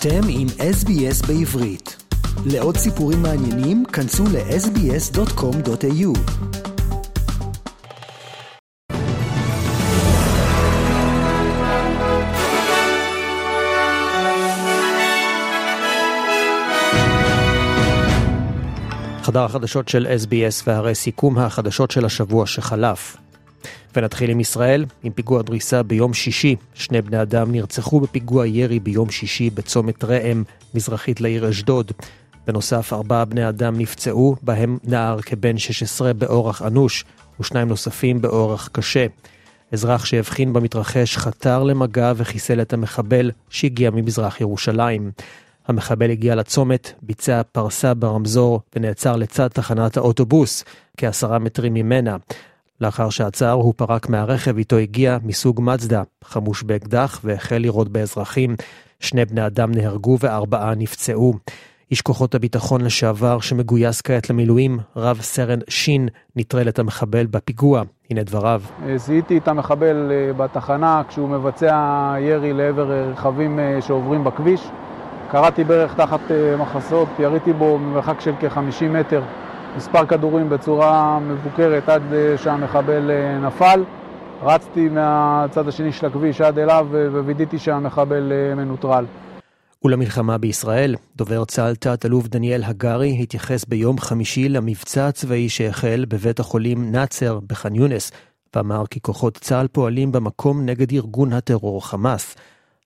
אתם עם SBS בעברית. לעוד סיפורים מעניינים, כנסו ל-sbs.com.au. חדר החדשות של SBS והרי סיכום החדשות של השבוע שחלף. ונתחיל עם ישראל, עם פיגוע דריסה ביום שישי. שני בני אדם נרצחו בפיגוע ירי ביום שישי בצומת ראם, מזרחית לעיר אשדוד. בנוסף, ארבעה בני אדם נפצעו, בהם נער כבן 16 באורח אנוש, ושניים נוספים באורח קשה. אזרח שהבחין במתרחש חתר למגע וחיסל את המחבל שהגיע ממזרח ירושלים. המחבל הגיע לצומת, ביצע פרסה ברמזור ונעצר לצד תחנת האוטובוס, כעשרה מטרים ממנה. לאחר שעצר, הוא פרק מהרכב איתו הגיע מסוג מצדה, חמוש באקדח והחל לירות באזרחים. שני בני אדם נהרגו וארבעה נפצעו. איש כוחות הביטחון לשעבר שמגויס כעת למילואים, רב סרן שין, נטרל את המחבל בפיגוע. הנה דבריו. זיהיתי את המחבל אה, בתחנה כשהוא מבצע ירי לעבר אה, רכבים אה, שעוברים בכביש. קראתי בערך תחת מחסות, יריתי בו ממרחק של כ-50 מטר. מספר כדורים בצורה מבוקרת עד שהמחבל אה, נפל. רצתי מהצד השני של הכביש עד אליו ווידאתי שהמחבל אה, מנוטרל. ולמלחמה בישראל, דובר צה"ל תת-אלוף דניאל הגרי התייחס ביום חמישי למבצע הצבאי שהחל בבית החולים נאצר בח'אן יונס, ואמר כי כוחות צה"ל פועלים במקום נגד ארגון הטרור חמאס.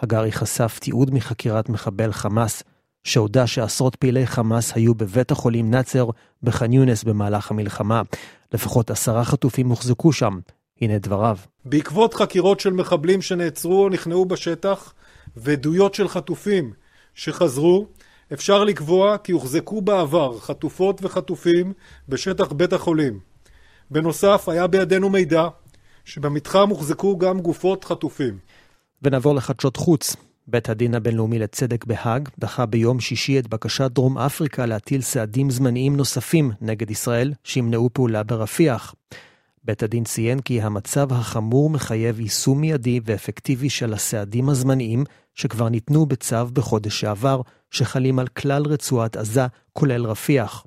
הגרי חשף תיעוד מחקירת מחבל חמאס שהודה שעשרות פעילי חמאס היו בבית החולים נאצר בח'אן יונס במהלך המלחמה. לפחות עשרה חטופים הוחזקו שם. הנה דבריו. בעקבות חקירות של מחבלים שנעצרו או נכנעו בשטח, ועדויות של חטופים שחזרו, אפשר לקבוע כי הוחזקו בעבר חטופות וחטופים בשטח בית החולים. בנוסף, היה בידינו מידע שבמתחם הוחזקו גם גופות חטופים. ונעבור לחדשות חוץ. בית הדין הבינלאומי לצדק בהאג דחה ביום שישי את בקשת דרום אפריקה להטיל סעדים זמניים נוספים נגד ישראל שימנעו פעולה ברפיח. בית הדין ציין כי המצב החמור מחייב יישום מיידי ואפקטיבי של הסעדים הזמניים שכבר ניתנו בצו בחודש שעבר, שחלים על כלל רצועת עזה, כולל רפיח.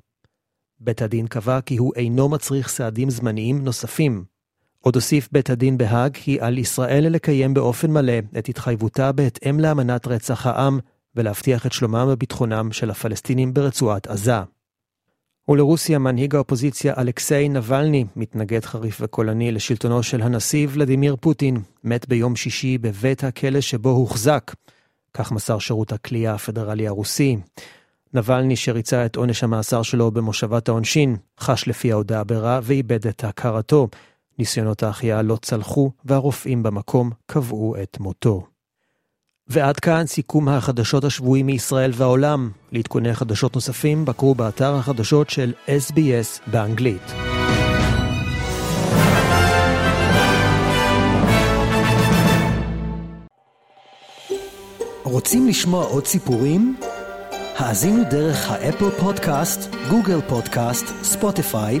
בית הדין קבע כי הוא אינו מצריך סעדים זמניים נוספים. עוד הוסיף בית הדין בהאג כי על ישראל לקיים באופן מלא את התחייבותה בהתאם לאמנת רצח העם ולהבטיח את שלומם וביטחונם של הפלסטינים ברצועת עזה. ולרוסיה מנהיג האופוזיציה אלכסיי נבלני, מתנגד חריף וקולני לשלטונו של הנשיא ולדימיר פוטין, מת ביום שישי בבית הכלא שבו הוחזק. כך מסר שירות הכלייה הפדרלי הרוסי. נבלני, שריצה את עונש המאסר שלו במושבת העונשין, חש לפי ההודעה ברע ואיבד את הכרתו. ניסיונות ההחייאה לא צלחו, והרופאים במקום קבעו את מותו. ועד כאן סיכום החדשות השבועי מישראל והעולם. לעדכוני חדשות נוספים, בקרו באתר החדשות של SBS באנגלית. רוצים לשמוע עוד סיפורים? האזינו דרך האפל פודקאסט, גוגל פודקאסט, ספוטיפיי,